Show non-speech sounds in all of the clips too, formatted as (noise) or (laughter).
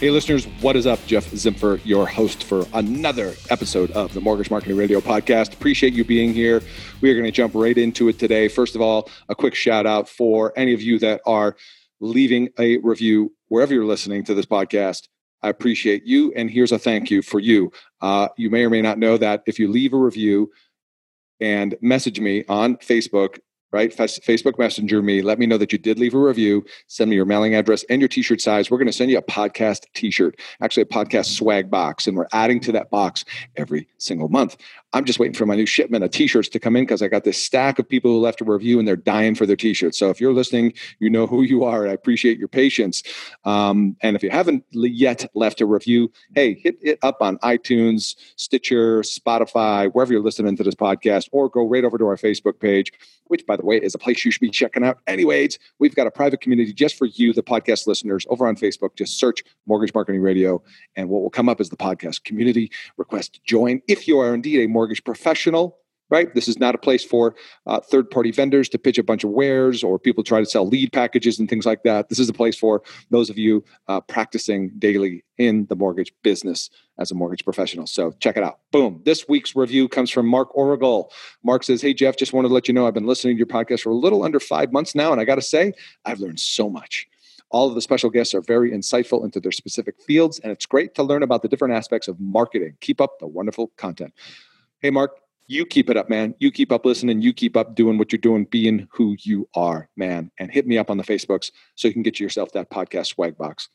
Hey, listeners, what is up? Jeff Zimpfer, your host for another episode of the Mortgage Marketing Radio podcast. Appreciate you being here. We are going to jump right into it today. First of all, a quick shout out for any of you that are leaving a review wherever you're listening to this podcast. I appreciate you. And here's a thank you for you. Uh, you may or may not know that if you leave a review and message me on Facebook, right? Facebook Messenger me. Let me know that you did leave a review. Send me your mailing address and your t shirt size. We're going to send you a podcast t shirt, actually, a podcast swag box. And we're adding to that box every single month. I'm just waiting for my new shipment of t-shirts to come in because I got this stack of people who left a review and they're dying for their t-shirts. So if you're listening, you know who you are. I appreciate your patience. Um, and if you haven't yet left a review, hey, hit it up on iTunes, Stitcher, Spotify, wherever you're listening to this podcast, or go right over to our Facebook page, which by the way is a place you should be checking out. Anyways, we've got a private community just for you, the podcast listeners, over on Facebook. Just search Mortgage Marketing Radio, and what will come up is the podcast community. Request join if you are indeed a more mortgage professional right? This is not a place for uh, third party vendors to pitch a bunch of wares or people try to sell lead packages and things like that. This is a place for those of you uh, practicing daily in the mortgage business as a mortgage professional. So check it out. Boom. This week's review comes from Mark Oracle. Mark says, Hey, Jeff, just wanted to let you know I've been listening to your podcast for a little under five months now. And I got to say, I've learned so much. All of the special guests are very insightful into their specific fields, and it's great to learn about the different aspects of marketing. Keep up the wonderful content. Hey, Mark, you keep it up, man. You keep up listening. You keep up doing what you're doing, being who you are, man. And hit me up on the Facebooks so you can get yourself that podcast swag box.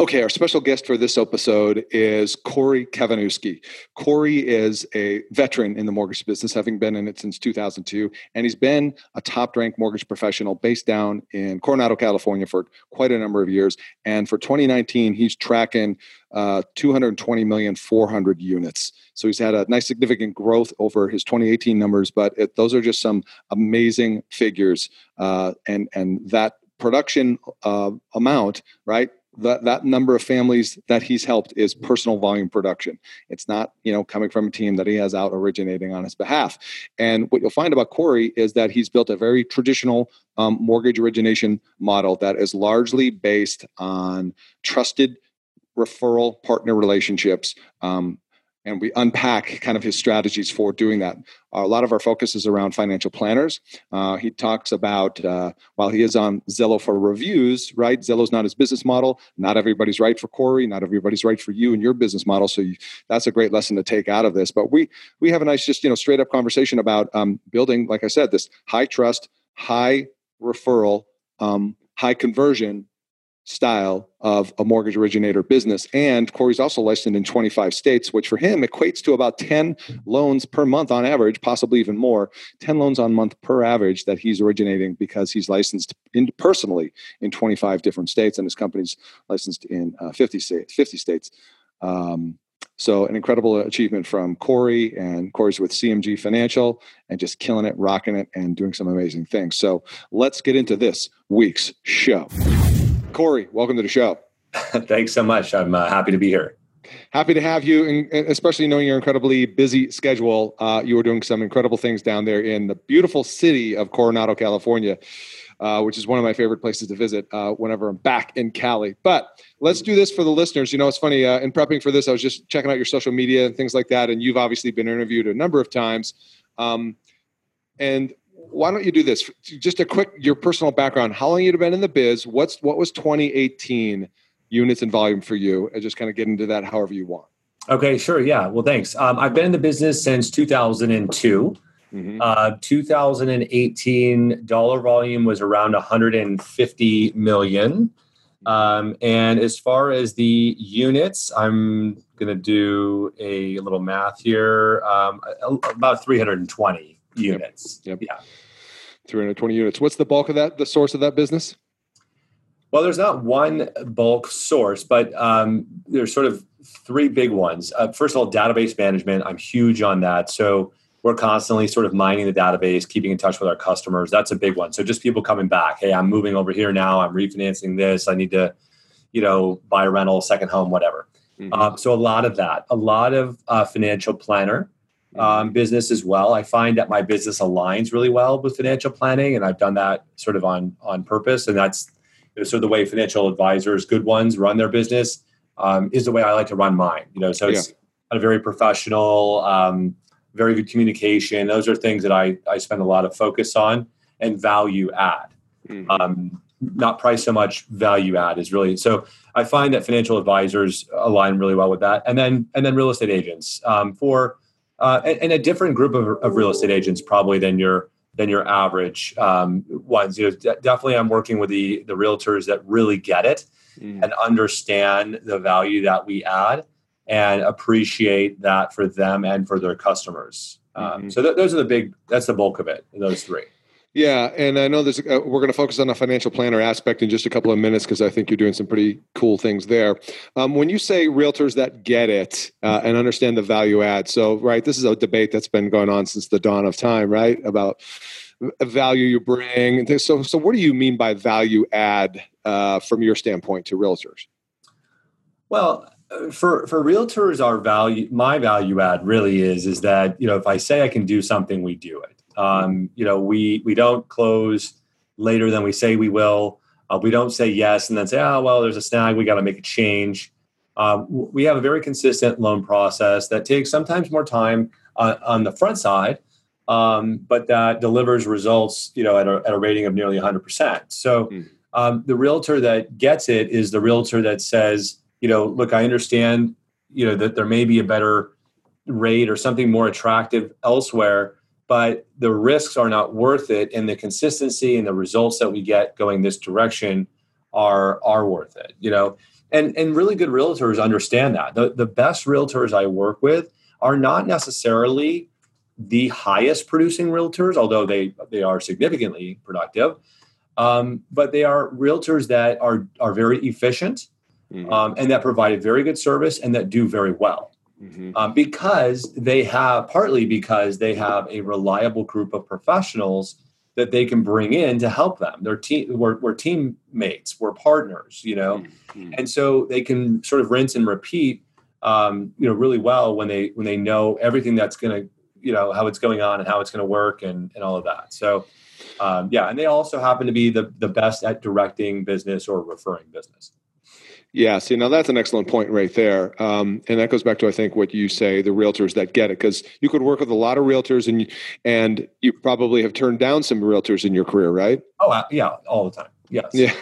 Okay, our special guest for this episode is Corey Kavanowski. Corey is a veteran in the mortgage business, having been in it since 2002, and he's been a top ranked mortgage professional based down in Coronado, California for quite a number of years. And for 2019, he's tracking uh, 220 million 400 units. So he's had a nice significant growth over his 2018 numbers, but it, those are just some amazing figures. Uh, and and that production uh, amount, right? That that number of families that he's helped is personal volume production. It's not you know coming from a team that he has out originating on his behalf. And what you'll find about Corey is that he's built a very traditional um, mortgage origination model that is largely based on trusted referral partner relationships um, and we unpack kind of his strategies for doing that. A lot of our focus is around financial planners. Uh, he talks about uh, while he is on Zillow for reviews, right? Zillow's not his business model. Not everybody's right for Corey. Not everybody's right for you and your business model. So you, that's a great lesson to take out of this. But we we have a nice, just you know, straight up conversation about um, building, like I said, this high trust, high referral, um, high conversion style of a mortgage originator business. And Corey's also licensed in 25 states, which for him equates to about 10 loans per month on average, possibly even more, 10 loans on month per average that he's originating because he's licensed in, personally in 25 different states and his company's licensed in uh, 50, states, 50 states. Um, so an incredible achievement from Corey and Corey's with CMG Financial and just killing it, rocking it, and doing some amazing things. So let's get into this week's show. Corey, welcome to the show. (laughs) Thanks so much. I'm uh, happy to be here. happy to have you, and especially knowing your incredibly busy schedule. Uh, you are doing some incredible things down there in the beautiful city of Coronado, California. Uh, which is one of my favorite places to visit uh, whenever I'm back in Cali. But let's do this for the listeners. You know, it's funny. Uh, in prepping for this, I was just checking out your social media and things like that, and you've obviously been interviewed a number of times. Um, and why don't you do this? Just a quick your personal background. How long you've been in the biz? What's what was 2018 units and volume for you? And just kind of get into that however you want. Okay, sure. Yeah. Well, thanks. Um, I've been in the business since 2002. Mm-hmm. Uh, 2018 dollar volume was around 150 million. Um, and as far as the units, I'm going to do a little math here. Um, about 320 units. Yep. yep. Yeah. 320 units. What's the bulk of that, the source of that business? Well, there's not one bulk source, but um, there's sort of three big ones. Uh, first of all, database management. I'm huge on that. So we're constantly sort of mining the database, keeping in touch with our customers. That's a big one. So just people coming back. Hey, I'm moving over here now. I'm refinancing this. I need to, you know, buy a rental, second home, whatever. Mm-hmm. Um, so a lot of that. A lot of uh, financial planner um, business as well. I find that my business aligns really well with financial planning, and I've done that sort of on on purpose. And that's you know, sort of the way financial advisors, good ones, run their business um, is the way I like to run mine. You know, so it's yeah. a very professional, um, very good communication. Those are things that I I spend a lot of focus on and value add. Mm-hmm. Um, not price so much value add is really so i find that financial advisors align really well with that and then and then real estate agents um, for uh, and, and, a different group of, of, real estate agents probably than your than your average um, ones. You know, d- definitely, I'm working with the the realtors that really get it mm. and understand the value that we add and appreciate that for them and for their customers. Um, mm-hmm. so th- those are the big. That's the bulk of it. Those three. Yeah, and I know there's uh, we're going to focus on the financial planner aspect in just a couple of minutes because I think you're doing some pretty cool things there. Um, when you say realtors that get it uh, and understand the value add, so right, this is a debate that's been going on since the dawn of time, right? About value you bring. So, so what do you mean by value add uh, from your standpoint to realtors? Well, for for realtors, our value, my value add really is is that you know if I say I can do something, we do it. Um, you know, we we don't close later than we say we will. Uh, we don't say yes and then say, oh well, there's a snag, we got to make a change. Um, we have a very consistent loan process that takes sometimes more time on, on the front side, um, but that delivers results, you know, at a, at a rating of nearly 100%. So mm. um, the realtor that gets it is the realtor that says, you know, look, I understand, you know, that there may be a better rate or something more attractive elsewhere, but the risks are not worth it and the consistency and the results that we get going this direction are are worth it you know? And and really good realtors understand that. The, the best realtors i work with are not necessarily the highest producing realtors although they they are significantly productive um, but they are realtors that are are very efficient mm-hmm. um, and that provide a very good service and that do very well Mm-hmm. Um, because they have partly because they have a reliable group of professionals that they can bring in to help them. They're team, we're, we're teammates, we're partners, you know, mm-hmm. and so they can sort of rinse and repeat, um, you know, really well when they when they know everything that's going to, you know, how it's going on and how it's going to work and and all of that. So, um, yeah, and they also happen to be the the best at directing business or referring business. Yeah, see, now that's an excellent point right there, um, and that goes back to I think what you say the realtors that get it because you could work with a lot of realtors and and you probably have turned down some realtors in your career, right? Oh yeah, all the time. Yes. Yeah.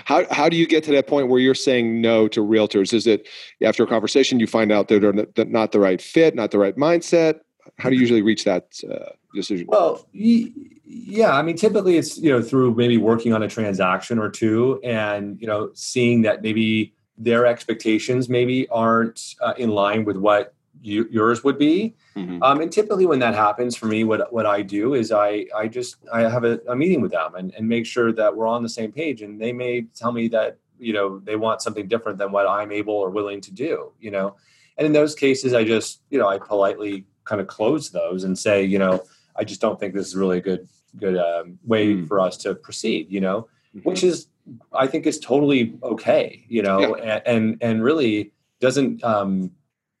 (laughs) how how do you get to that point where you're saying no to realtors? Is it after a conversation you find out that they're not the right fit, not the right mindset? How do you usually reach that uh, decision? Well, yeah, I mean, typically it's you know through maybe working on a transaction or two, and you know seeing that maybe their expectations maybe aren't uh, in line with what you, yours would be. Mm-hmm. Um, and typically when that happens for me, what what I do is I I just I have a, a meeting with them and, and make sure that we're on the same page. And they may tell me that you know they want something different than what I'm able or willing to do. You know, and in those cases, I just you know I politely kind of close those and say, you know, I just don't think this is really a good good um, way mm. for us to proceed. You know, mm-hmm. which is I think is totally okay. You know, yeah. and, and and really doesn't um,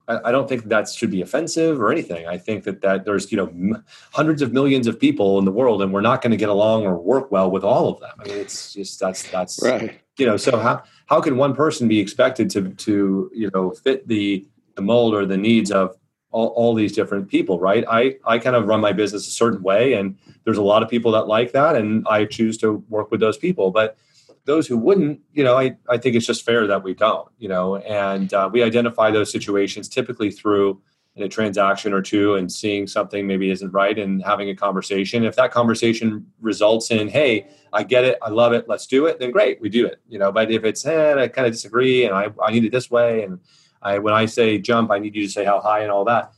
I, don't think that should be offensive or anything. I think that that there's you know hundreds of millions of people in the world, and we're not going to get along or work well with all of them. I mean, it's just that's that's right. You know, so how how can one person be expected to to you know fit the the mold or the needs of all, all these different people, right? I I kind of run my business a certain way, and there's a lot of people that like that, and I choose to work with those people, but those who wouldn't, you know, I, I think it's just fair that we don't, you know, and uh, we identify those situations typically through a transaction or two and seeing something maybe isn't right and having a conversation. If that conversation results in, hey, I get it, I love it, let's do it, then great, we do it, you know. But if it's, eh, I kind of disagree and I, I need it this way, and I when I say jump, I need you to say how high and all that,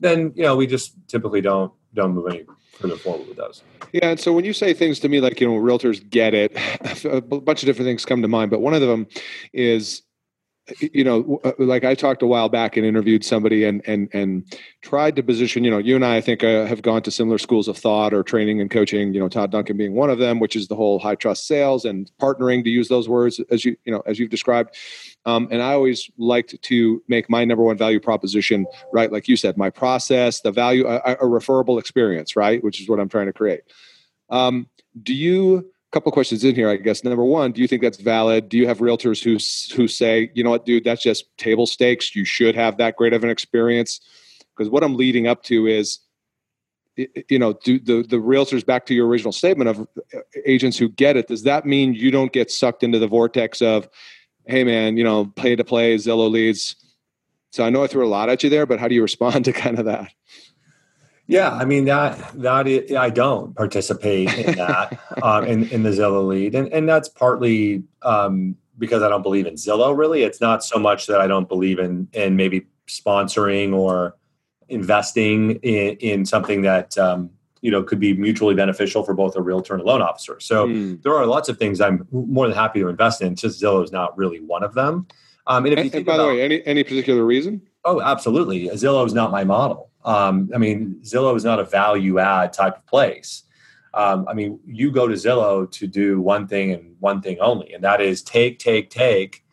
then you know we just typically don't don't move any further forward with those. Yeah, and so when you say things to me like you know realtors get it, (laughs) a bunch of different things come to mind, but one of them is you know uh, like i talked a while back and interviewed somebody and and and tried to position you know you and i i think uh, have gone to similar schools of thought or training and coaching you know todd duncan being one of them which is the whole high trust sales and partnering to use those words as you you know as you've described um, and i always liked to make my number one value proposition right like you said my process the value a, a referable experience right which is what i'm trying to create um, do you a couple questions in here, I guess. Number one, do you think that's valid? Do you have realtors who who say, you know what, dude, that's just table stakes. You should have that great of an experience. Because what I'm leading up to is, you know, do the the realtors back to your original statement of uh, agents who get it. Does that mean you don't get sucked into the vortex of, hey man, you know, pay to play Zillow leads? So I know I threw a lot at you there, but how do you respond (laughs) to kind of that? Yeah, I mean that that is, I don't participate in (laughs) that um, in in the Zillow lead, and and that's partly um, because I don't believe in Zillow. Really, it's not so much that I don't believe in in maybe sponsoring or investing in, in something that um, you know could be mutually beneficial for both a realtor and a loan officer. So mm. there are lots of things I'm more than happy to invest in. Just Zillow is not really one of them. Um, and, if you and, and by about, the way, any any particular reason? Oh, absolutely. Zillow is not my model. Um, I mean, Zillow is not a value add type of place. Um, I mean, you go to Zillow to do one thing and one thing only, and that is take, take, take,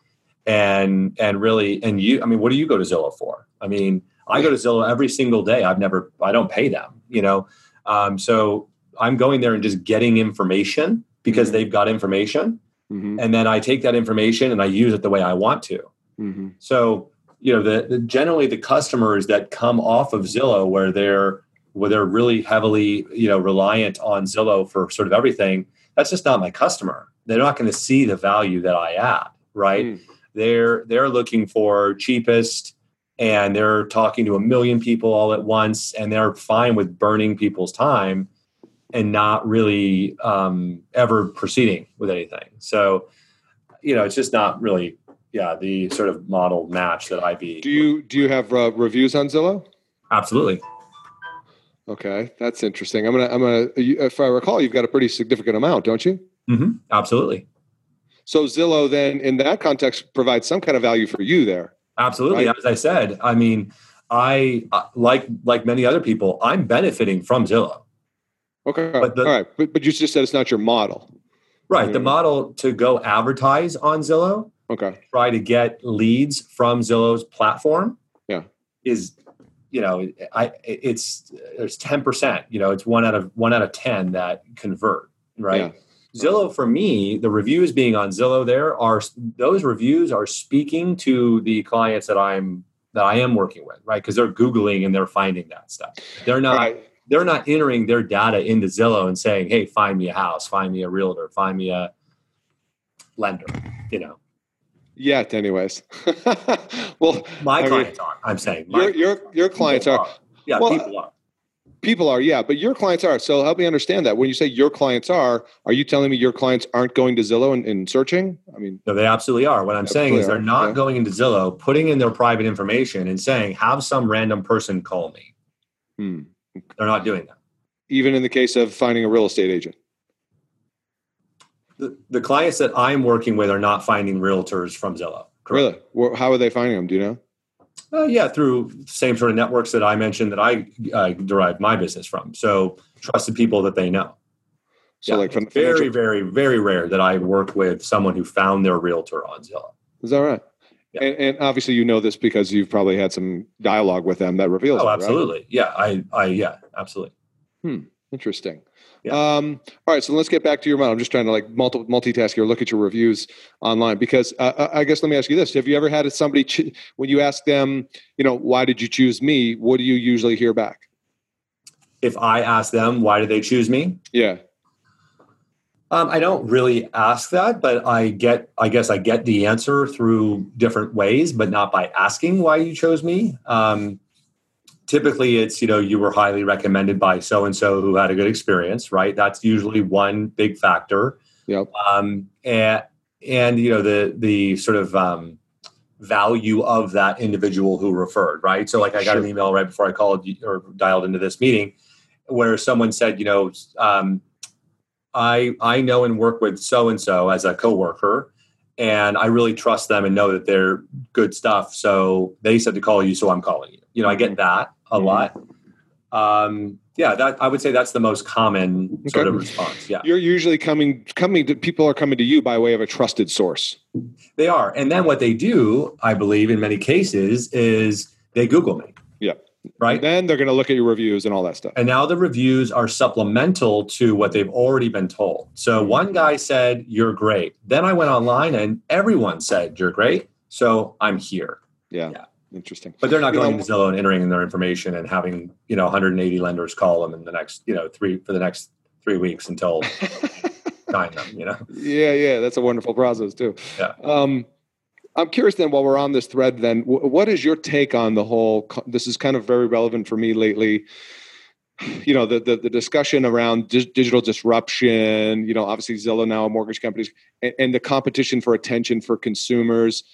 and and really, and you. I mean, what do you go to Zillow for? I mean, I go to Zillow every single day. I've never, I don't pay them, you know. Um, so I'm going there and just getting information because mm-hmm. they've got information, mm-hmm. and then I take that information and I use it the way I want to. Mm-hmm. So you know the, the, generally the customers that come off of Zillow where they're where they're really heavily you know reliant on Zillow for sort of everything that's just not my customer they're not going to see the value that I add right mm. they're they're looking for cheapest and they're talking to a million people all at once and they're fine with burning people's time and not really um, ever proceeding with anything so you know it's just not really yeah, the sort of model match that IB. Do you do you have uh, reviews on Zillow? Absolutely. Okay, that's interesting. I'm gonna I'm gonna if I recall, you've got a pretty significant amount, don't you? Mm-hmm. Absolutely. So Zillow then, in that context, provides some kind of value for you there. Absolutely. Right? As I said, I mean, I uh, like like many other people, I'm benefiting from Zillow. Okay. But the, All right. But, but you just said it's not your model. Right. The model to go advertise on Zillow okay try to get leads from zillow's platform yeah is you know i it's there's 10% you know it's one out of one out of 10 that convert right yeah. Zillow for me, the reviews being on Zillow there are those reviews are speaking to the clients that I'm that I am working with, right? Because they're googling and they're finding that stuff. They're not right. they're not entering their data into Zillow and saying, "Hey, find me a house, find me a realtor, find me a lender," you know. Yet, anyways. (laughs) well, my I clients mean, are. I'm saying your your your clients are. are. Yeah, well, people are. People are, yeah, but your clients are. So help me understand that. When you say your clients are, are you telling me your clients aren't going to Zillow and, and searching? I mean, no, they absolutely are. What I'm saying is they're not yeah. going into Zillow, putting in their private information, and saying, "Have some random person call me." Hmm. They're not doing that. Even in the case of finding a real estate agent the, the clients that I'm working with are not finding realtors from Zillow. Correct? Really? How are they finding them? Do you know? Uh, yeah, through same sort of networks that I mentioned that I uh, derived my business from. So trusted people that they know. So yeah, like from very, very, very rare that I work with someone who found their realtor on Zillow. Is that right? Yeah. And, and, obviously, you know this because you've probably had some dialogue with them that reveals. Oh, it, absolutely. Right? Yeah, I, I, yeah, absolutely. Hmm. Interesting. Yeah. Um, all right, so let's get back to your model. I'm just trying to like multi- multitask here, look at your reviews online because uh, uh, I guess let me ask you this: Have you ever had somebody ch- when you ask them, you know, why did you choose me? What do you usually hear back? If I ask them why did they choose me? Yeah. Um, I don't really ask that, but I get, I guess I get the answer through different ways, but not by asking why you chose me. Um, typically it's you know you were highly recommended by so and so who had a good experience right? That's usually one big factor. Yep. Um, and and you know the the sort of um, value of that individual who referred right? So like i got sure. an email right before i called or dialed into this meeting where someone said you know um, i i know and work with so and so as a coworker and I really trust them and know that they're good stuff. So they said to call you, so I'm calling you. You know, I get that a mm-hmm. lot. Um, yeah, that I would say that's the most common okay. sort of response. Yeah, you're usually coming coming to people are coming to you by way of a trusted source. They are, and then what they do, I believe, in many cases, is they Google me. Right. And then they're going to look at your reviews and all that stuff. And now the reviews are supplemental to what they've already been told. So one guy said, You're great. Then I went online and everyone said, You're great. So I'm here. Yeah. yeah. Interesting. But they're not you going know, to Zillow and entering in their information and having, you know, 180 lenders call them in the next, you know, three for the next three weeks until (laughs) sign them, you know? Yeah, yeah. That's a wonderful process too. Yeah. Um, I'm curious then, while we're on this thread, then, what is your take on the whole? This is kind of very relevant for me lately. You know, the the, the discussion around di- digital disruption. You know, obviously Zillow now, mortgage companies, and, and the competition for attention for consumers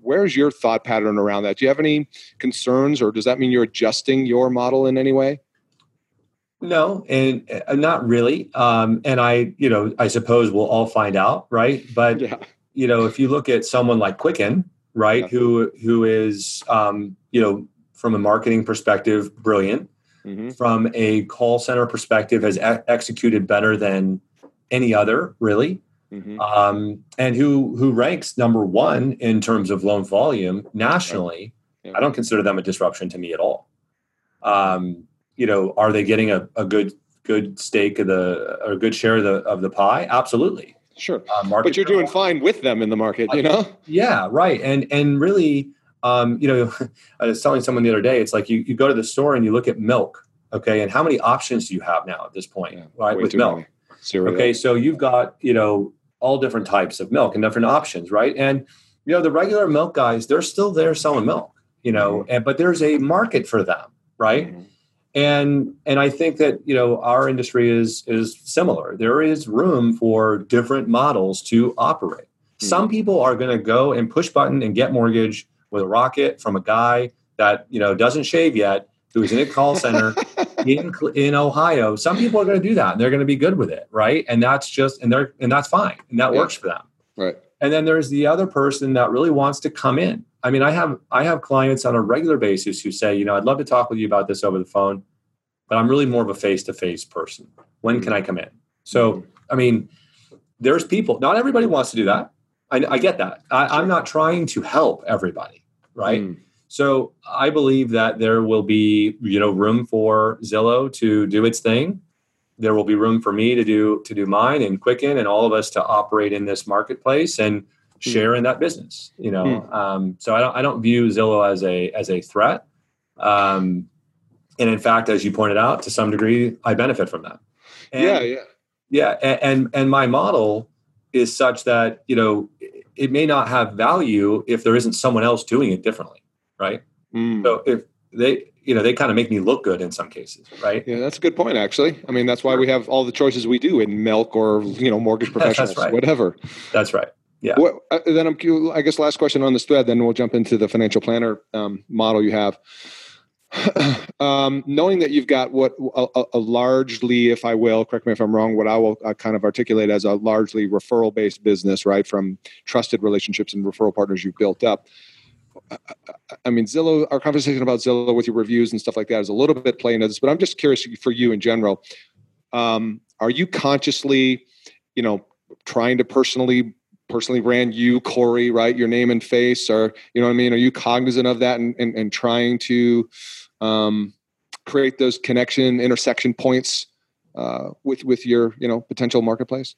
where's your thought pattern around that? Do you have any concerns, or does that mean you're adjusting your model in any way? No, and uh, not really. Um, and I, you know, I suppose we'll all find out, right? But yeah. You know, if you look at someone like Quicken, right, yeah. who who is, um, you know, from a marketing perspective, brilliant. Mm-hmm. From a call center perspective, has e- executed better than any other, really. Mm-hmm. Um, and who who ranks number one in terms of loan volume nationally. Yeah. I don't consider them a disruption to me at all. Um, you know, are they getting a, a good good stake of the or a good share of the of the pie? Absolutely. Sure. Uh, but you're doing fine with them in the market, you know? Yeah, right. And and really, um, you know, (laughs) I was telling someone the other day, it's like you, you go to the store and you look at milk, okay, and how many options do you have now at this point, yeah, right, with milk? Okay, so you've got, you know, all different types of milk and different options, right? And you know, the regular milk guys, they're still there selling milk, you know, mm-hmm. and but there's a market for them, right? Mm-hmm. And and I think that you know our industry is is similar. There is room for different models to operate. Mm-hmm. Some people are going to go and push button and get mortgage with a rocket from a guy that you know doesn't shave yet, who's in a call center (laughs) in in Ohio, some people are going to do that and they're going to be good with it, right? And that's just and they're and that's fine and that yeah. works for them, right? And then there's the other person that really wants to come in. I mean, I have I have clients on a regular basis who say, you know, I'd love to talk with you about this over the phone, but I'm really more of a face to face person. When can I come in? So, I mean, there's people. Not everybody wants to do that. I, I get that. I, am not trying to help everybody, right? Mm. So I believe that there will be, you know, room for Zillow to do its thing. There will be room for me to do to do mine and Quicken and all of us to operate in this marketplace and. Share in that business. You know, mm. um, so I don't I don't view Zillow as a as a threat. Um, and in fact, as you pointed out, to some degree, I benefit from that. And, yeah, yeah, yeah. And, and and my model is such that you know it may not have value if there isn't someone else doing it differently right? Mm. So if they, you know, they kind of make me look good in some cases, right? Yeah, that's a good point. Actually, I mean, that's why we have all the choices we do in milk or you know mortgage (laughs) professionals, right. whatever. That's right. Yeah. What, uh, then I'm, I guess, last question on this thread. Then we'll jump into the financial planner um, model you have. (clears throat) um, knowing that you've got what a, a, largely, if I will, correct me if I'm wrong, what I will uh, kind of articulate as a largely referral based business, right? From trusted relationships and referral partners you've built up. I mean, Zillow, our conversation about Zillow with your reviews and stuff like that is a little bit playing into this, but I'm just curious for you in general. Um, are you consciously, you know, trying to personally personally brand you, Corey, right? Your name and face, or you know what I mean? Are you cognizant of that and and, and trying to um, create those connection intersection points uh, with with your you know potential marketplace?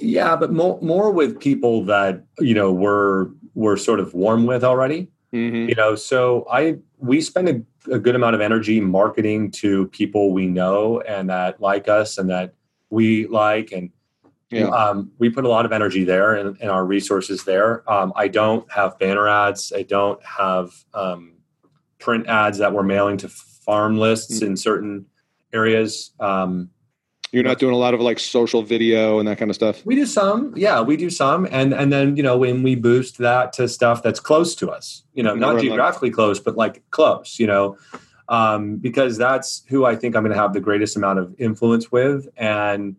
Yeah, but more more with people that you know we're we're sort of warm with already. Mm-hmm. You know, so I we spend a, a, good amount of energy marketing to people we know and that like us and that we like and yeah. Um, we put a lot of energy there and, and our resources there. Um, I don't have banner ads. I don't have um, print ads that we're mailing to farm lists mm-hmm. in certain areas. Um, You're not doing a lot of like social video and that kind of stuff. We do some, yeah, we do some, and and then you know when we boost that to stuff that's close to us, you know, not geographically like- close, but like close, you know, um, because that's who I think I'm going to have the greatest amount of influence with, and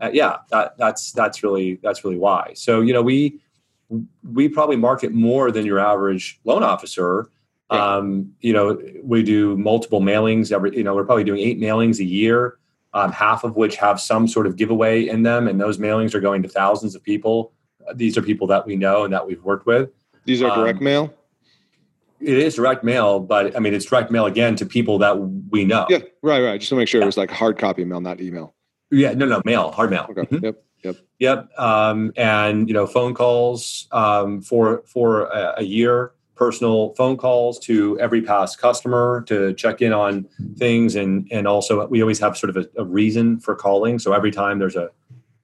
uh, yeah, that, that's that's really that's really why. So you know we we probably market more than your average loan officer. Um, you know, we do multiple mailings every. You know, we're probably doing eight mailings a year, um, half of which have some sort of giveaway in them, and those mailings are going to thousands of people. These are people that we know and that we've worked with. These are direct um, mail. It is direct mail, but I mean, it's direct mail again to people that we know. Yeah, right, right. Just to make sure yeah. it was like hard copy mail, not email. Yeah, no, no, mail, hard mail. Okay. Mm-hmm. Yep. Yep. Yep. Um, and you know, phone calls um, for for a, a, year, personal phone calls to every past customer to check in on things, and and also we always have sort of a, a reason for calling. So every time there's a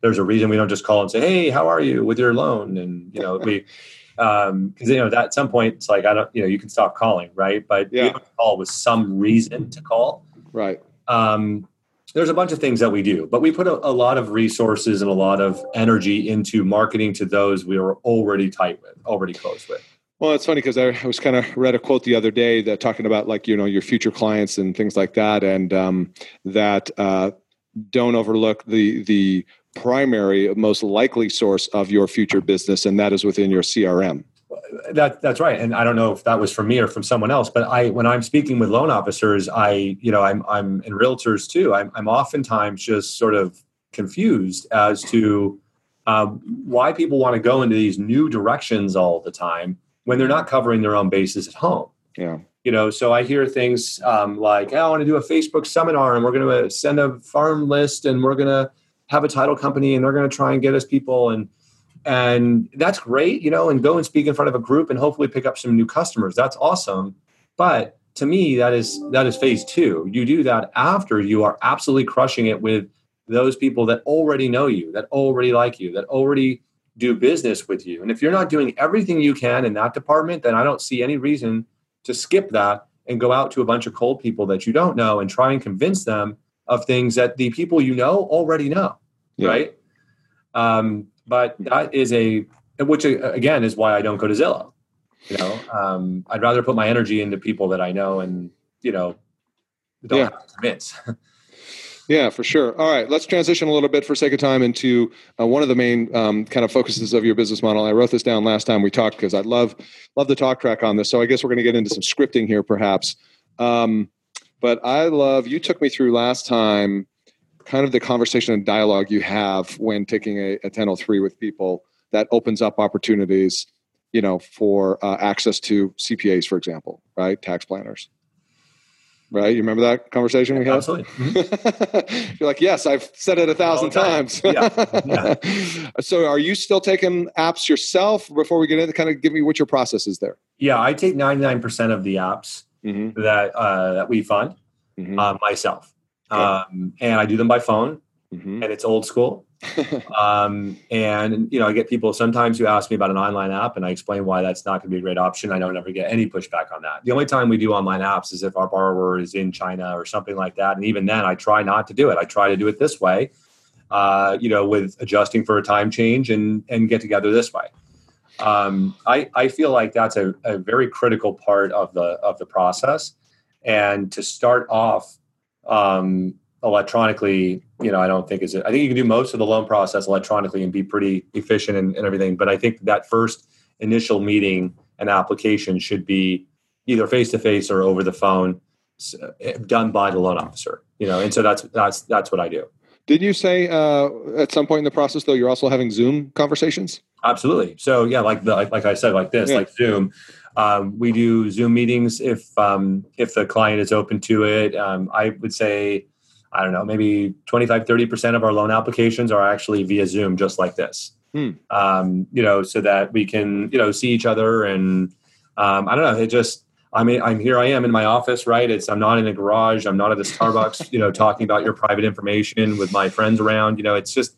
there's a reason we don't just call and say, "Hey, how are you with your loan?" And you know, we (laughs) um because you know that at some point it's like I don't you know you can stop calling, right? But yeah. call with some reason to call, right? Um, there's a bunch of things that we do, but we put a, a, lot of resources and a lot of energy into marketing to those we are already tight with, already close with. Well, it's funny because I was kind of read a quote the other day that talking about like you know your future clients and things like that, and um, that uh, don't overlook the the primary most likely source of your future business, and that is within your CRM that that's right. And i don't know if that was from me or from someone else but i when i'm speaking with loan officers i you know i'm i'm in realtors too. I'm, I'm oftentimes just sort of confused as to um, why people want to go into these new directions all the time when they're not covering their own bases at home. Yeah. You know so i hear things um, like oh, i want to do a facebook seminar and we're going to send a farm list and we're going to have a title company and they're going to try and get us people and and that's great you know and go and speak in front of a group and hopefully pick up some new customers. That's awesome. But to me that is that is phase two. You do that after you are absolutely crushing it with those people that already know you that already like you that already do business with you. And if you're not doing everything you can in that department then i don't see any reason to skip that and go out to a bunch of cold people that you don't know and try and convince them of things that the people you know already know yeah. right? Um, but that is a which uh, again is why I don't go to Zillow. You know, um, I'd rather put my energy into people that I know and you know don't yeah. have to convince. (laughs) Yeah, for sure. All right, let's transition a little bit for sake of time into uh, one of the main um, kind of focuses of your business model. I wrote this down last time we talked because I love love the talk track on this. So I guess we're going to get into some scripting here, perhaps. Um, but I love you took me through last time kind of the conversation and dialogue you have when taking a, a 1003 with people that opens up opportunities you know for uh, access to cpas for example right tax planners right you remember that conversation we had absolutely mm-hmm. (laughs) you're like yes i've said it a thousand times yeah. (laughs) yeah. so are you still taking apps yourself before we get into kind of give me what your process is there yeah i take 99% of the apps mm-hmm. that uh, that we fund mm-hmm. uh, myself um, and I do them by phone, mm-hmm. and it's old school. (laughs) um, and you know, I get people sometimes who ask me about an online app, and I explain why that's not going to be a great option. I don't ever get any pushback on that. The only time we do online apps is if our borrower is in China or something like that, and even then, I try not to do it. I try to do it this way, uh, you know, with adjusting for a time change and and get together this way. Um, I I feel like that's a, a very critical part of the of the process, and to start off um, electronically, you know, I don't think is it. I think you can do most of the loan process electronically and be pretty efficient and, and everything. But I think that first initial meeting and application should be either face to face or over the phone, eh, done by the loan officer. You know, and so that's that's that's what I do. Did you say uh, at some point in the process though you're also having Zoom conversations? Absolutely. So yeah, like the like, like I said, like this, yeah. like Zoom. Um, we do Zoom meetings if um, if the client is open to it. Um, I would say, I don't know, maybe 25, 30% of our loan applications are actually via Zoom, just like this. Hmm. Um, you know, so that we can, you know, see each other and um, I don't know, it just I mean, I'm here. I am in my office, right? It's I'm not in a garage. I'm not at a Starbucks, (laughs) you know, talking about your private information with my friends around. You know, it's just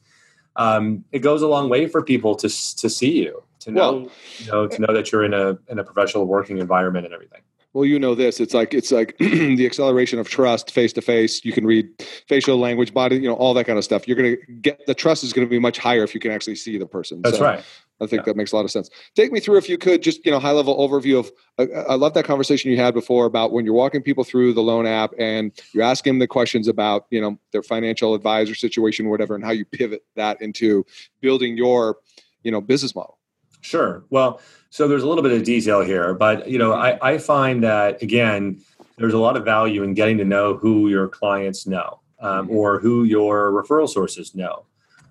um, it goes a long way for people to to see you, to know, well, you know, to know that you're in a in a professional working environment and everything. Well you know this it's like it's like (clears throat) the acceleration of trust face to face you can read facial language body you know all that kind of stuff. You're going to get the trust is going to be much higher if you can actually see the person that's so right. I think yeah. that makes a lot of sense. Take me through if you could just you know high level overview of uh, i love that conversation you had before about when you're walking people through the loan app and you're asking them the questions about you know their financial advisor situation whatever and how you pivot that into building your you know business model sure well so there's a little bit of detail here, but you know, I, I find that again, there's a lot of value in getting to know who your clients know um, mm-hmm. or who your referral sources know.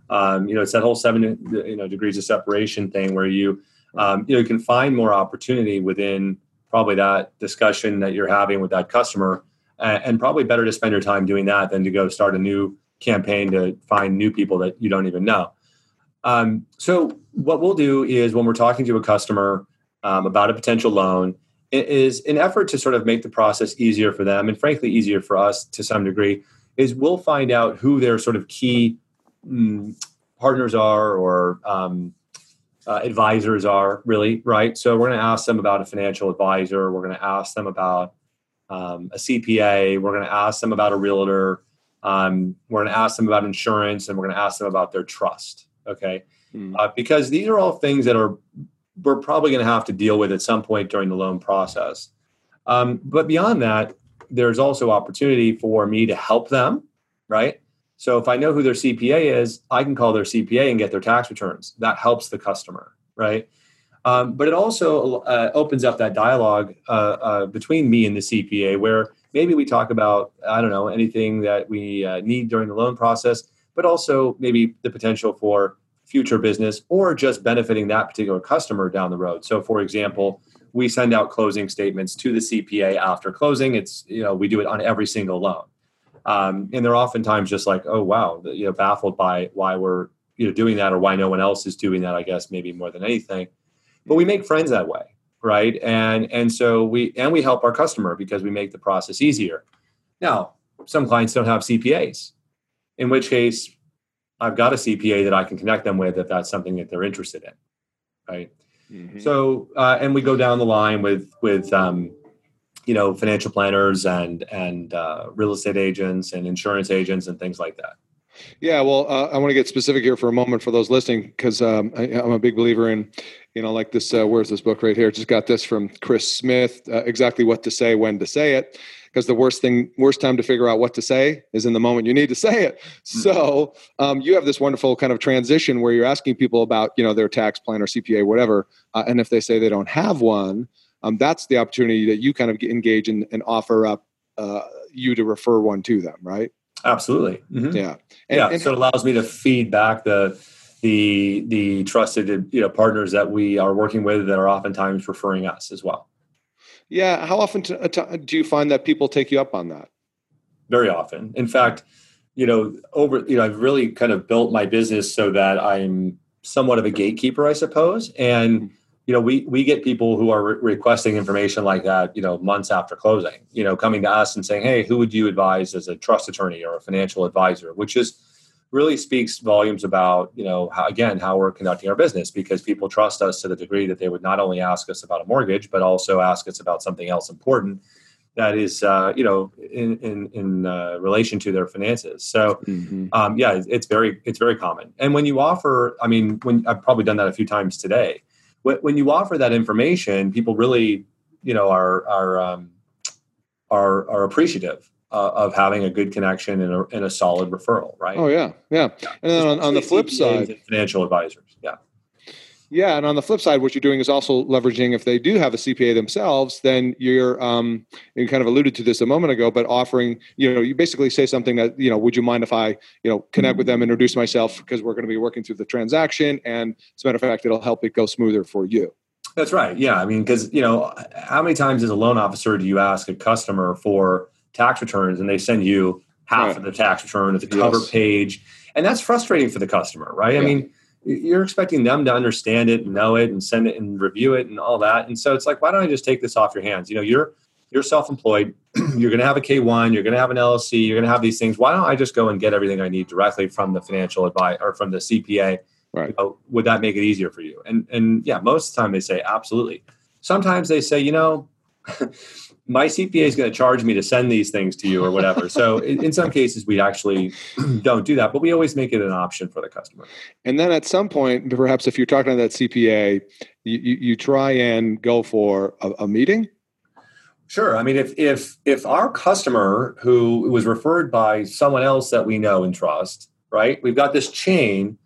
Um, you know, it's that whole seven you know degrees of separation thing where you um, you know you can find more opportunity within probably that discussion that you're having with that customer, and, and probably better to spend your time doing that than to go start a new campaign to find new people that you don't even know. Um, so what we'll do is when we're talking to a customer um, about a potential loan, is an effort to sort of make the process easier for them and frankly easier for us to some degree. Is we'll find out who their sort of key mm, partners are or um, uh, advisors are really right. So we're going to ask them about a financial advisor. We're going to ask them about um, a CPA. We're going to ask them about a realtor. Um, we're going to ask them about insurance, and we're going to ask them about their trust. Okay. Mm. Uh, because these are all things that are we're probably going to have to deal with at some point during the loan process. Um, but beyond that, there's also opportunity for me to help them, right? So if I know who their CPA is, I can call their CPA and get their tax returns. That helps the customer, right? Um, but it also uh, opens up that dialogue uh, uh, between me and the CPA, where maybe we talk about I don't know anything that we uh, need during the loan process, but also maybe the potential for future business or just benefiting that particular customer down the road. So, for example, we send out closing statements to the CPA after closing. It's you know we do it on every single loan, um, and they're oftentimes just like, oh wow, you know, baffled by why we're you know doing that or why no one else is doing that. I guess maybe more than anything, but we make friends that way, right? And and so we and we help our customer because we make the process easier. Now, some clients don't have CPAs, in which case I've got a CPA that I can connect them with if that's something that they're interested in, right? Mm-hmm. So, uh, and we go down the line with with um, you know financial planners and and uh, real estate agents and insurance agents and things like that. Yeah, well, uh, I want to get specific here for a moment for those listening because um, I, am a big believer in, you know, like this. Uh, where's this book right here? Just got this from Chris Smith. Uh, exactly what to say, when to say it because the worst thing worst time to figure out what to say is in the moment you need to say it. Mm-hmm. so um, you have this wonderful kind of transition where you're asking people about you know their tax plan or cpa whatever uh, and if they say they don't have one um, that's the opportunity that you kind of engage in and offer up uh, you to refer one to them right? Absolutely. Mm-hmm. yeah. And, yeah and, so it allows me to feed back the the the trusted you know partners that we are working with that are oftentimes referring us as well yeah. How often uh, do you find that people take you up on that? Very often. In fact, you know, over, you know, I've really kind of built my business so that I'm somewhat of a gatekeeper, I suppose. And, mm-hmm. you know, we, we get people who are re- requesting information like that, you know, months after closing, you know, coming to us and saying, Hey, who would you advise as a trust attorney or a financial advisor, which is, really speaks volumes about you know how, again how we're conducting our business because people trust us to the degree that they would not only ask us about a mortgage but also ask us about something else important that is uh, you know in in, in uh, relation to their finances. So mm-hmm. um, yeah it's very it's very common. And when you offer i mean when i've probably done that a few times today. When, when you offer that information people really you know are are um, are, are appreciative uh, of having a good connection and a, and a solid referral, right? Oh yeah, yeah. And then on, on the flip side, financial advisors, yeah. Yeah, and on the flip side, what you're doing is also leveraging. If they do have a CPA themselves, then you're um, you kind of alluded to this a moment ago, but offering you know you basically say something that you know would you mind if I you know connect with them, introduce myself because we're going to be working through the transaction, and as a matter of fact, it'll help it go smoother for you. That's right. Yeah, I mean, because you know, how many times as a loan officer do you ask a customer for tax returns and they send you half right. of the tax return at the cover yes. page, and that's frustrating for the customer, right? Yeah. I mean you're expecting them to understand it and know it and send it and review it and all that. And so it's like, why don't I just take this off your hands? You know, you're you're self-employed. (clears throat) you're going to have a K1. You're going to have an LLC. You're going to have these things. Why don't I just go and get everything I need directly from the financial advice or from the CPA? Right. You know, would that make it easier for you? And and yeah, most of the time they say absolutely. Sometimes they say, you know. (laughs) my CPA is going to charge me to send these things to you or whatever. so in, in, some cases, we actually (clears throat) don't do that, but we always make it an option for the customer. And then at some point, perhaps if you're talking to that CPA, you, you, you try and go for a, a, meeting. Sure. I mean, if if if our customer who was referred by someone else that we know and trust, right? We've got this chain.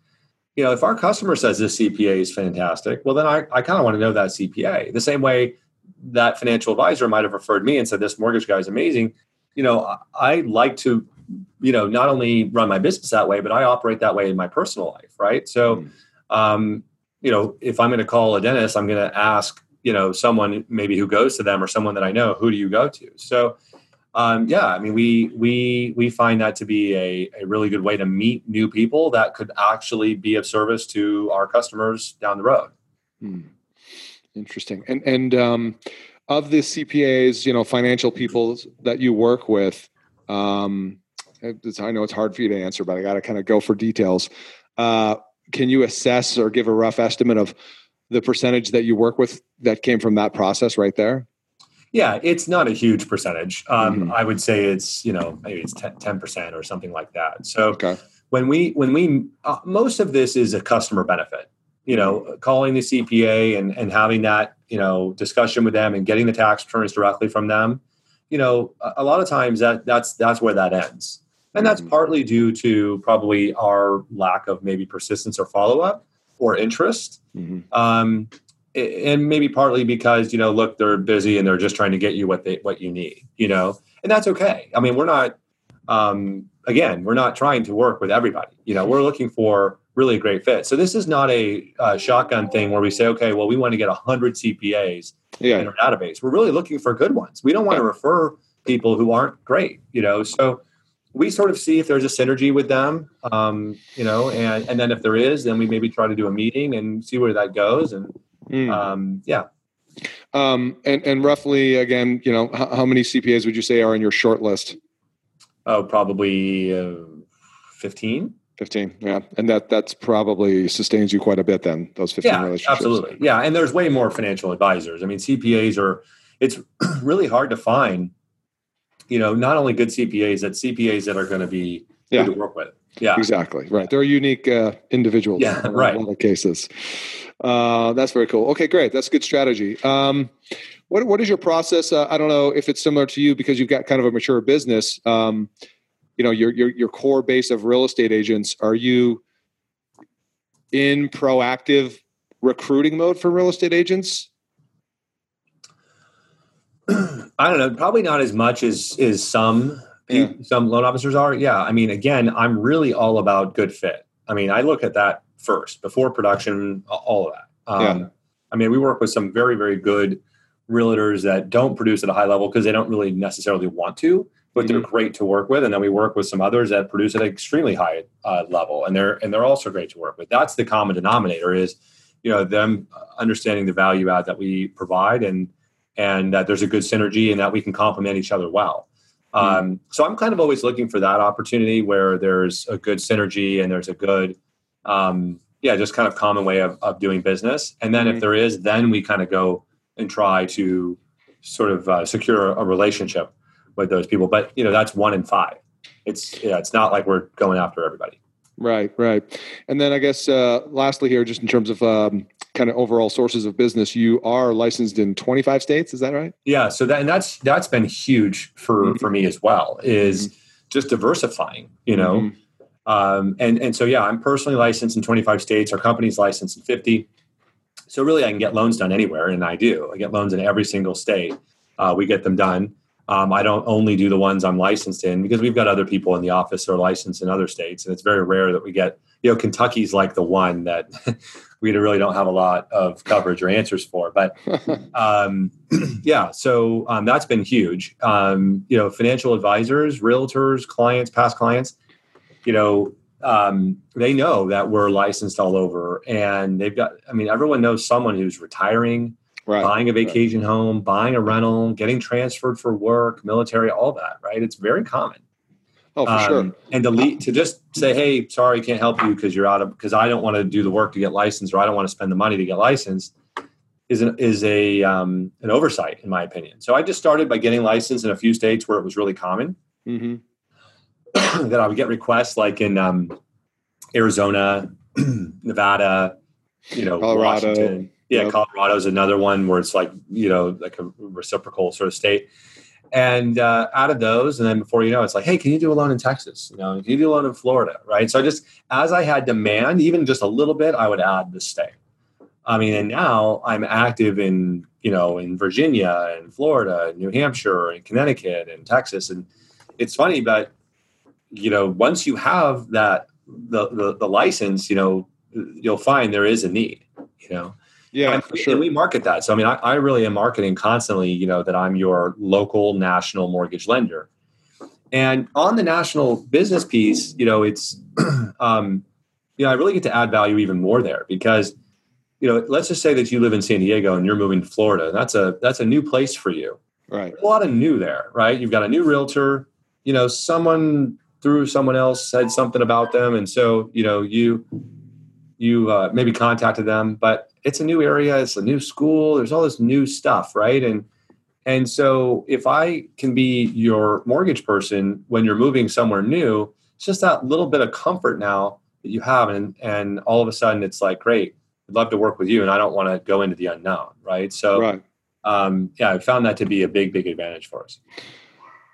You know, if our customer says this CPA is fantastic, well, then I, I kind of want to know that CPA. The same way that financial advisor might have referred me and said this mortgage guy is amazing you know i like to you know not only run my business that way but i operate that way in my personal life right so mm. um, you know if i'm going to call a dentist i'm going to ask you know someone maybe who goes to them or someone that i know who do you go to so um, yeah i mean we we we find that to be a, a really good way to meet new people that could actually be of service to our customers down the road hmm. Interesting. And and um, of the CPAs, you know, financial people that you work with, um, I know it's hard for you to answer, but I got to kind of go for details. Uh, can you assess or give a rough estimate of the percentage that you work with that came from that process right there? Yeah, it's not a huge percentage. Um, mm-hmm. I would say it's you know maybe it's ten percent or something like that. So okay. when we when we uh, most of this is a customer benefit you know, calling the CPA and, and having that, you know, discussion with them and getting the tax returns directly from them, you know, a, a lot of times that that's that's where that ends. And that's mm-hmm. partly due to probably our lack of maybe persistence or follow up or interest. Mm-hmm. Um, and maybe partly because, you know, look, they're busy and they're just trying to get you what they what you need, you know, and that's okay. I mean, we're not um, again, we're not trying to work with everybody. You know, we're looking for really a great fit. So this is not a uh, shotgun thing where we say, okay, well, we want to get 100 CPAs yeah. in our database. We're really looking for good ones. We don't want to refer people who aren't great, you know. So we sort of see if there's a synergy with them, um, you know, and and then if there is, then we maybe try to do a meeting and see where that goes. And mm. um, yeah. Um, and and roughly again, you know, how, how, many CPAs would you say are in your short list? Oh, probably uh, 15. 15 yeah and that that's probably sustains you quite a bit then those 15 yeah, relationships. absolutely. Yeah and there's way more financial advisors. I mean cpas are it's (clears throat) really hard to find you know not only good cpas that cpas that are going to be yeah. good to work with. Yeah. Exactly right. They're unique uh, individuals yeah right. in all cases. Uh, that's very cool. Okay great. That's good strategy. Um, what, what is your process? Uh, i don't know if it's similar to you because you've got kind of a mature business. Um, you know your your your core base of real estate agents are you in proactive recruiting mode for real estate agents? I don't know probably not as much as as some yeah. some loan officers are. Yeah i mean again i'm really all about good fit. I mean i look at that first before production all of that. Um, yeah. i mean we work with some very very good realtors that don't produce at a high level because they don't really necessarily want to but they're mm-hmm. great to work with. And then we work with some others that produce at an extremely high uh, level, and they're and they're also great to work with. That's the common denominator is, you know, them understanding the value add that we provide, and and that there's a good synergy, and that we can complement each other well. Mm-hmm. Um, so I'm kind of always looking for that opportunity where there's a good synergy and there's a good, um, yeah, just kind of common way of, of doing business. And then mm-hmm. if there is, then we kind of go and try to sort of uh, secure a relationship with those people. But you know, that's one in five. It's yeah, it's not like we're going after everybody. Right, right. And then I guess uh, lastly here, just in terms of um, kind of overall sources of business, you are licensed in 25 states. Is that right? Yeah. So that and that's that's been huge for mm-hmm. for me as well. Is mm-hmm. just diversifying. You know. Mm-hmm. Um, and and so yeah, I'm personally licensed in 25 states. Our company's licensed in 50. So really, I can get loans done anywhere, and I do. I get loans in every single state. Uh, we get them done. Um, I don't only do the ones I'm licensed in because we've got other people in the office that are licensed in other states, and it's very rare that we get. You know, Kentucky's like the one that (laughs) we really don't have a lot of coverage or answers for. But (laughs) um, (clears throat) yeah, so um, that's been huge. Um, you know, financial advisors, realtors, clients, past clients, you know, um, they know that we're licensed all over, and they've got. I mean, everyone knows someone who's retiring right. buying a vacation right. home, buying a rental, getting transferred for work, military, all that, right? It's very common. Oh, for um, sure. And to to just say, "Hey, sorry, can't help you because you're out of because I don't want to do the work to get licensed or I don't want to spend the money to get licensed," is an is a um, an oversight in my opinion. So I just started by getting licensed in a few states where it was really common. Mm-hmm. (clears throat) that I would get requests like in um, Arizona, (clears throat) Nevada, you know, Colorado. Washington. Yeah, yep. Colorado is another one where it's like you know like a reciprocal sort of state. And uh, out of those, and then before you know, it's like, hey, can you do a loan in Texas? You know, can you do a loan in Florida? Right. So I just as I had demand, even just a little bit, I would add the state. I mean, and now I'm active in you know in Virginia and Florida, and New Hampshire, and Connecticut, and Texas, and it's funny, but you know, once you have that the, the, the license, you know, you'll find there is a need. You know, yeah, and, sure. And we market that. So I mean, I, I really am marketing constantly. You know that I'm your local national mortgage lender. And on the national business piece, you know, it's, (clears throat) um, you know, I really get to add value even more there because, you know, let's just say that you live in San Diego and you're moving to Florida. That's a that's a new place for you. Right. a lot of new there, right? You've got a new realtor. You know, someone through someone else said something about them, and so you know you you uh, maybe contacted them, but it's a new area, it's a new school, there's all this new stuff, right? And and so if I can be your mortgage person when you're moving somewhere new, it's just that little bit of comfort now that you have, and and all of a sudden it's like, great, I'd love to work with you, and I don't want to go into the unknown, right? So, right. Um, yeah, I found that to be a big, big advantage for us.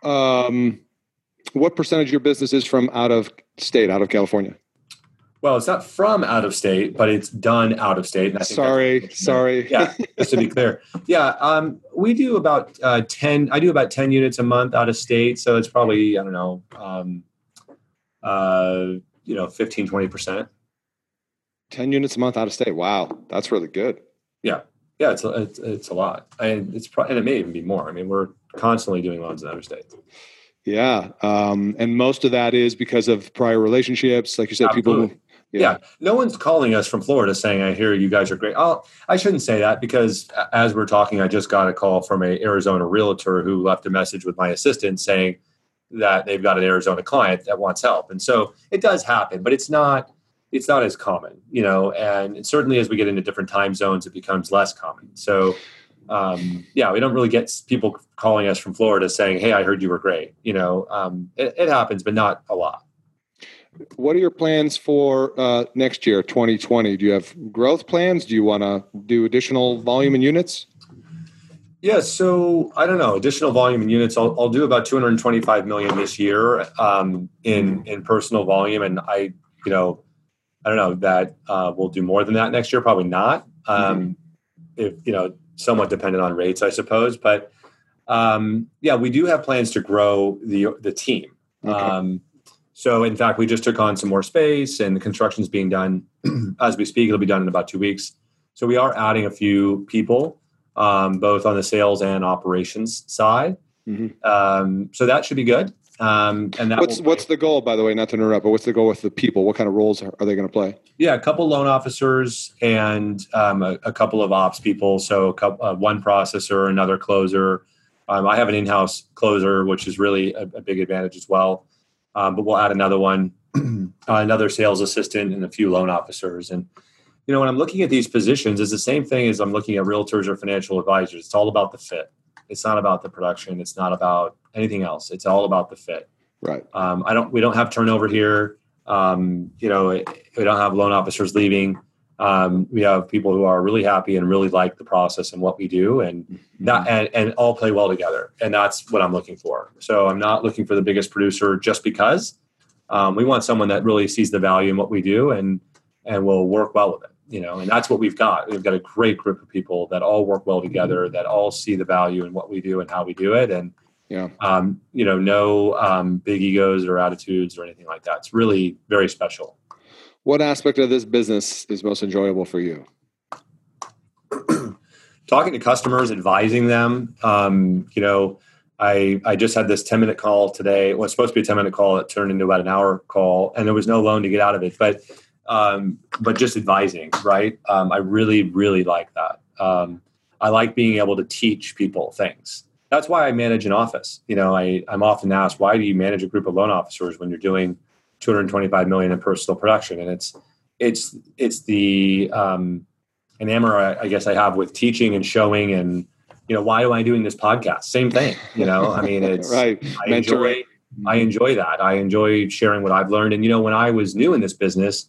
Um, what percentage of your business is from out of state, out of California? Well, it's not from out of state, but it's done out of state. And I sorry, sorry. Yeah, just to be clear. Yeah, um, we do about uh, ten. I do about ten units a month out of state, so it's probably I don't know, um, uh, you know, 15, 20 percent. Ten units a month out of state. Wow, that's really good. Yeah, yeah, it's a, it's, it's a lot, and it's and it may even be more. I mean, we're constantly doing loans in other states. Yeah, um, and most of that is because of prior relationships, like you said, Absolutely. people yeah. yeah. No one's calling us from Florida saying, I hear you guys are great. Oh, I shouldn't say that because as we're talking, I just got a call from a Arizona realtor who left a message with my assistant saying that they've got an Arizona client that wants help. And so it does happen, but it's not it's not as common, you know, and certainly as we get into different time zones, it becomes less common. So um, yeah, we don't really get people calling us from Florida saying, Hey, I heard you were great. You know, um, it, it happens, but not a lot. What are your plans for uh, next year, 2020? Do you have growth plans? Do you want to do additional volume and units? Yeah, so I don't know. Additional volume in units, I'll, I'll do about 225 million this year um, in in personal volume, and I, you know, I don't know that uh, we'll do more than that next year. Probably not. Um, mm-hmm. If you know, somewhat dependent on rates, I suppose. But um, yeah, we do have plans to grow the the team. Okay. Um, so, in fact, we just took on some more space, and the construction is being done (clears throat) as we speak. It'll be done in about two weeks. So, we are adding a few people, um, both on the sales and operations side. Mm-hmm. Um, so that should be good. Um, and that what's what's the goal, by the way? Not to interrupt, but what's the goal with the people? What kind of roles are, are they going to play? Yeah, a couple loan officers and um, a, a, couple of ops people. So, couple, uh, one processor, another closer. Um, I have an in-house closer, which is really a, a big advantage as well um, but we'll add another one, (clears throat) uh, another sales assistant, and a few loan officers. And you know, when I'm looking at these positions, it's the same thing as I'm looking at realtors or financial advisors. It's all about the fit. It's not about the production. It's not about anything else. It's all about the fit. Right. Um, I don't. We don't have turnover here. Um, you know, we don't have loan officers leaving. Um, we have people who are really happy and really like the process and what we do and mm-hmm. that and, and all play well together and that's what i'm looking for so i'm not looking for the biggest producer just because um, we want someone that really sees the value in what we do and and will work well with it you know, and that's what we've got. We've got a great group of people that all work well together, that all see the value in what we do and how we do it, and Yeah. um, you know, no um, big egos or attitudes or anything like that. It's really very special. What aspect of this business is most enjoyable for you? (clears throat) talking to customers, advising them. Um, you know, I I just had this ten minute call today. Well, was supposed to be a ten minute call. It turned into about an hour call, and there was no loan to get out of it. But um, but just advising, right? Um, I really really like that. Um, I like being able to teach people things. That's why I manage an office. You know, I I'm often asked, why do you manage a group of loan officers when you're doing 225 million in personal production? And it's it's it's the um, an hammer I, I guess I have with teaching and showing and you know why am I doing this podcast? Same thing. You know, I mean (laughs) it's right. I enjoy I enjoy that. I enjoy sharing what I've learned. And you know, when I was new in this business,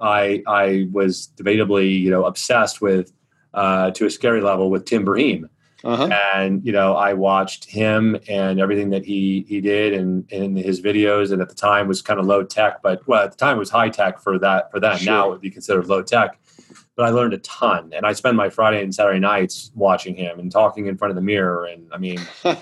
I I was debatably you know obsessed with uh, to a scary level with Tim Braheem. Uh-huh. And you know, I watched him and everything that he he did and in his videos. And at the time was kind of low tech, but well, at the time it was high tech for that for that. Sure. Now it would be considered low tech. But I learned a ton, and I spend my Friday and Saturday nights watching him and talking in front of the mirror, and I mean, you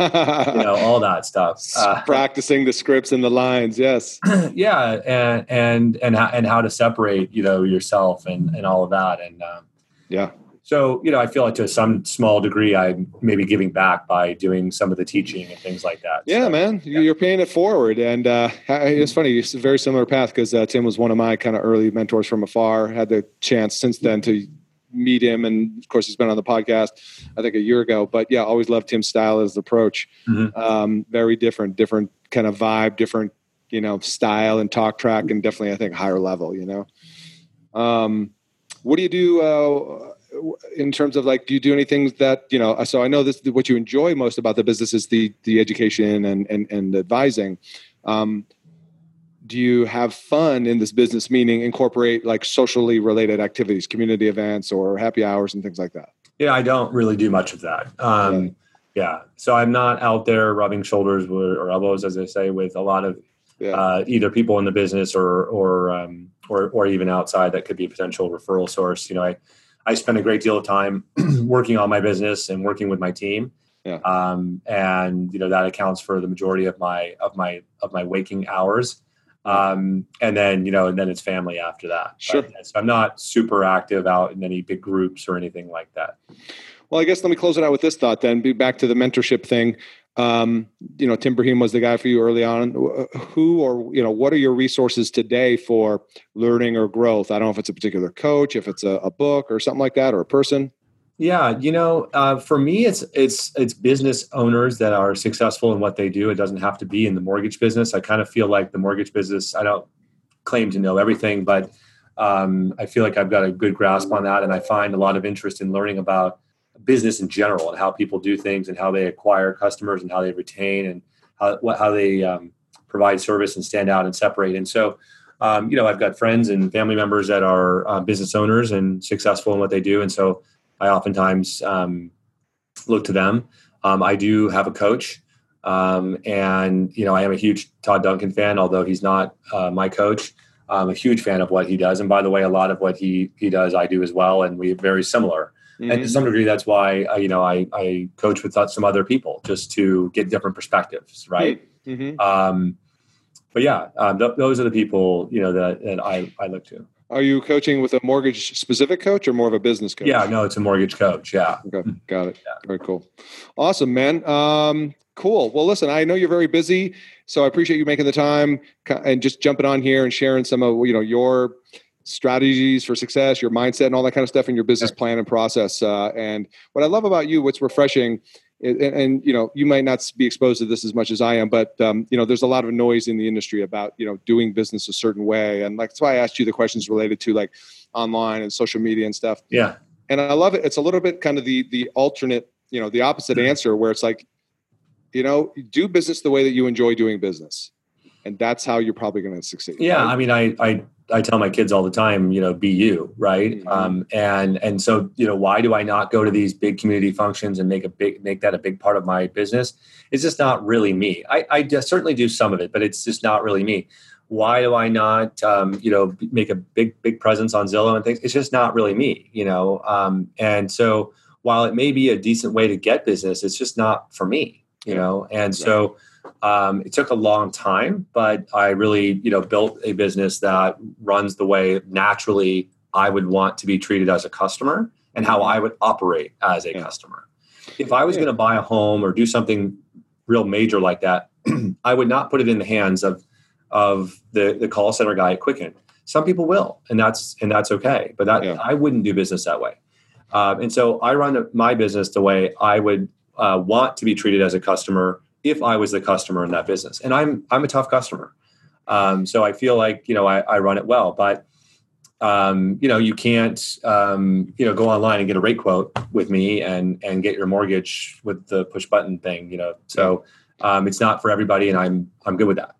know, all that stuff. (laughs) Uh, Practicing the scripts and the lines. Yes. (clears throat) yeah, and and and how, and how to separate, you know, yourself and and all of that, and um, Yeah. So you know, I feel like to some small degree, I'm maybe giving back by doing some of the teaching and things like that. Yeah, So, man, You- you're paying it forward, and uh, it's funny. It's a very similar path because uh, Tim was one of my kind of early mentors from afar. Had the chance since then to meet him, and of course, he's been on the podcast. I think a year ago, but yeah, always loved Tim's style, his approach. Mhm. Um, very different, different kind of vibe, different you know style and talk track, and definitely I think higher level. You know, um, what do you do? Uh, in terms of like do you do anything that you know so i know this is what you enjoy most about the business is the the education and and, and advising um, do you have fun in this business meaning incorporate like socially related activities community events or happy hours and things like that Yeah, I don't really do much of that. Um, Right. Yeah, so I'm not out there rubbing shoulders with, or elbows, as they say, with a lot of yeah uh, either people in the business or or um, or or even outside that could be a potential referral source. You know, I I spend a great deal of time (clears throat) working on my business and working with my team. Yeah. Um, and you know that accounts for the majority of my of my of my waking hours. Um, and then you know, and then it's family after that. Sure. But, so I'm not super active out in any big groups or anything like that. Well i guess let me close it out with this thought then be back to the mentorship thing um, you know tim braheem was the guy for you early on who or you know what are your resources today for learning or growth i don't know if it's a particular coach if it's a, a book or something like that or a person Yeah, you know, uh, for me, it's it's it's business owners that are successful in what they do. It doesn't have to be in the mortgage business. I kind of feel like the mortgage business. I don't claim to know everything, but um, I feel like I've got a good grasp on that, and I find a lot of interest in learning about business in general and how people do things and how they acquire customers and how they retain and how what, how they um, provide service and stand out and separate. And so, um, you know, I've got friends and family members that are uh, business owners and successful in what they do, and so I oftentimes um, look to them. Um, I do have a coach, um, and you know I am a huge Todd Duncan fan, although he's not uh, my coach. I'm a huge fan of what he does, and by the way, a lot of what he he does I do as well, and we're very similar. And to some degree, that's why uh, you know I, I coach with some other people just to get different perspectives, right? Mhm. Um, but yeah, um, th- those are the people you know that, that I, I look to. Are you coaching with a mortgage specific coach or more of a business coach? Yeah, no, it's a mortgage coach. Yeah. Okay, got it. Very cool. Awesome, man. Um, cool. Well, listen, I know you're very busy, so I appreciate you making the time and just jumping on here and sharing some of you know your strategies for success, your mindset, and all that kind of stuff in your business plan and process. Uh, and what I love about you, what's refreshing. And, and you know you might not be exposed to this as much as I am, but um, you know there's a lot of noise in the industry about you know doing business a certain way, and like that's why I asked you the questions related to like online and social media and stuff Yeah. and I love it. It's a little bit kind of the the alternate, you know, the opposite Mm-hmm. answer where it's like, you know, do business the way that you enjoy doing business, and that's how you're probably going to succeed. Yeah, right? I mean, I, I I tell my kids all the time, you know, be you, right? Mhm. Um, and and so you know, why do I not go to these big community functions and make a big make that a big part of my business? It's just not really me. I, I certainly do some of it, but it's just not really me. why do I not, um, you know, make a big, big presence on Zillow and things? It's just not really me, you know. Um, and so while it may be a decent way to get business, it's just not for me, you know. And so um, it took a long time, but I really, you know, built a business that runs the way naturally I would want to be treated as a customer and how I would operate as a yeah. customer. If I was going to buy a home or do something real major like that, (clears throat) I would not put it in the hands of of the the call center guy at Quicken. Some people will, and that's and that's okay. But that, yeah. I wouldn't do business that way. Um, and so I run my business the way I would uh, want to be treated as a customer if I was the customer in that business. And I'm I'm a tough customer, um, so I feel like you know I, I run it well. But um, you know you can't um, you know go online and get a rate quote with me and and get your mortgage with the push button thing. You know, so um, it's not for everybody, and I'm I'm good with that.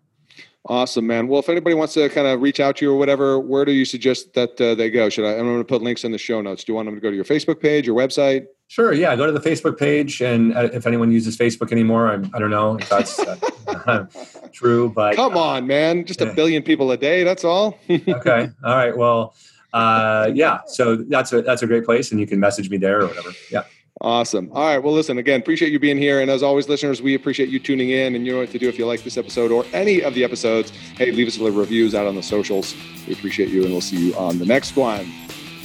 Awesome, man. Well, if anybody wants to kind of reach out to you or whatever, where do you suggest that uh, they go? Should I? I'm going to put links in the show notes. Do you want them to go to your Facebook page, your website? Sure. Yeah. Go to the Facebook page, and uh, if anyone uses Facebook anymore, I'm, I do not know if that's uh, (laughs) true. But come on, man, just a billion people a day. That's all. (laughs) okay. All right. Well, uh, yeah. So that's a that's a great place, and you can message me there or whatever. Yeah. Awesome. All right. Well, listen, again, appreciate you being here. And as always, listeners, we appreciate you tuning in. And you know what to do if you like this episode or any of the episodes. Hey, leave us a little reviews out on the socials. We appreciate you, and we'll see you on the next one.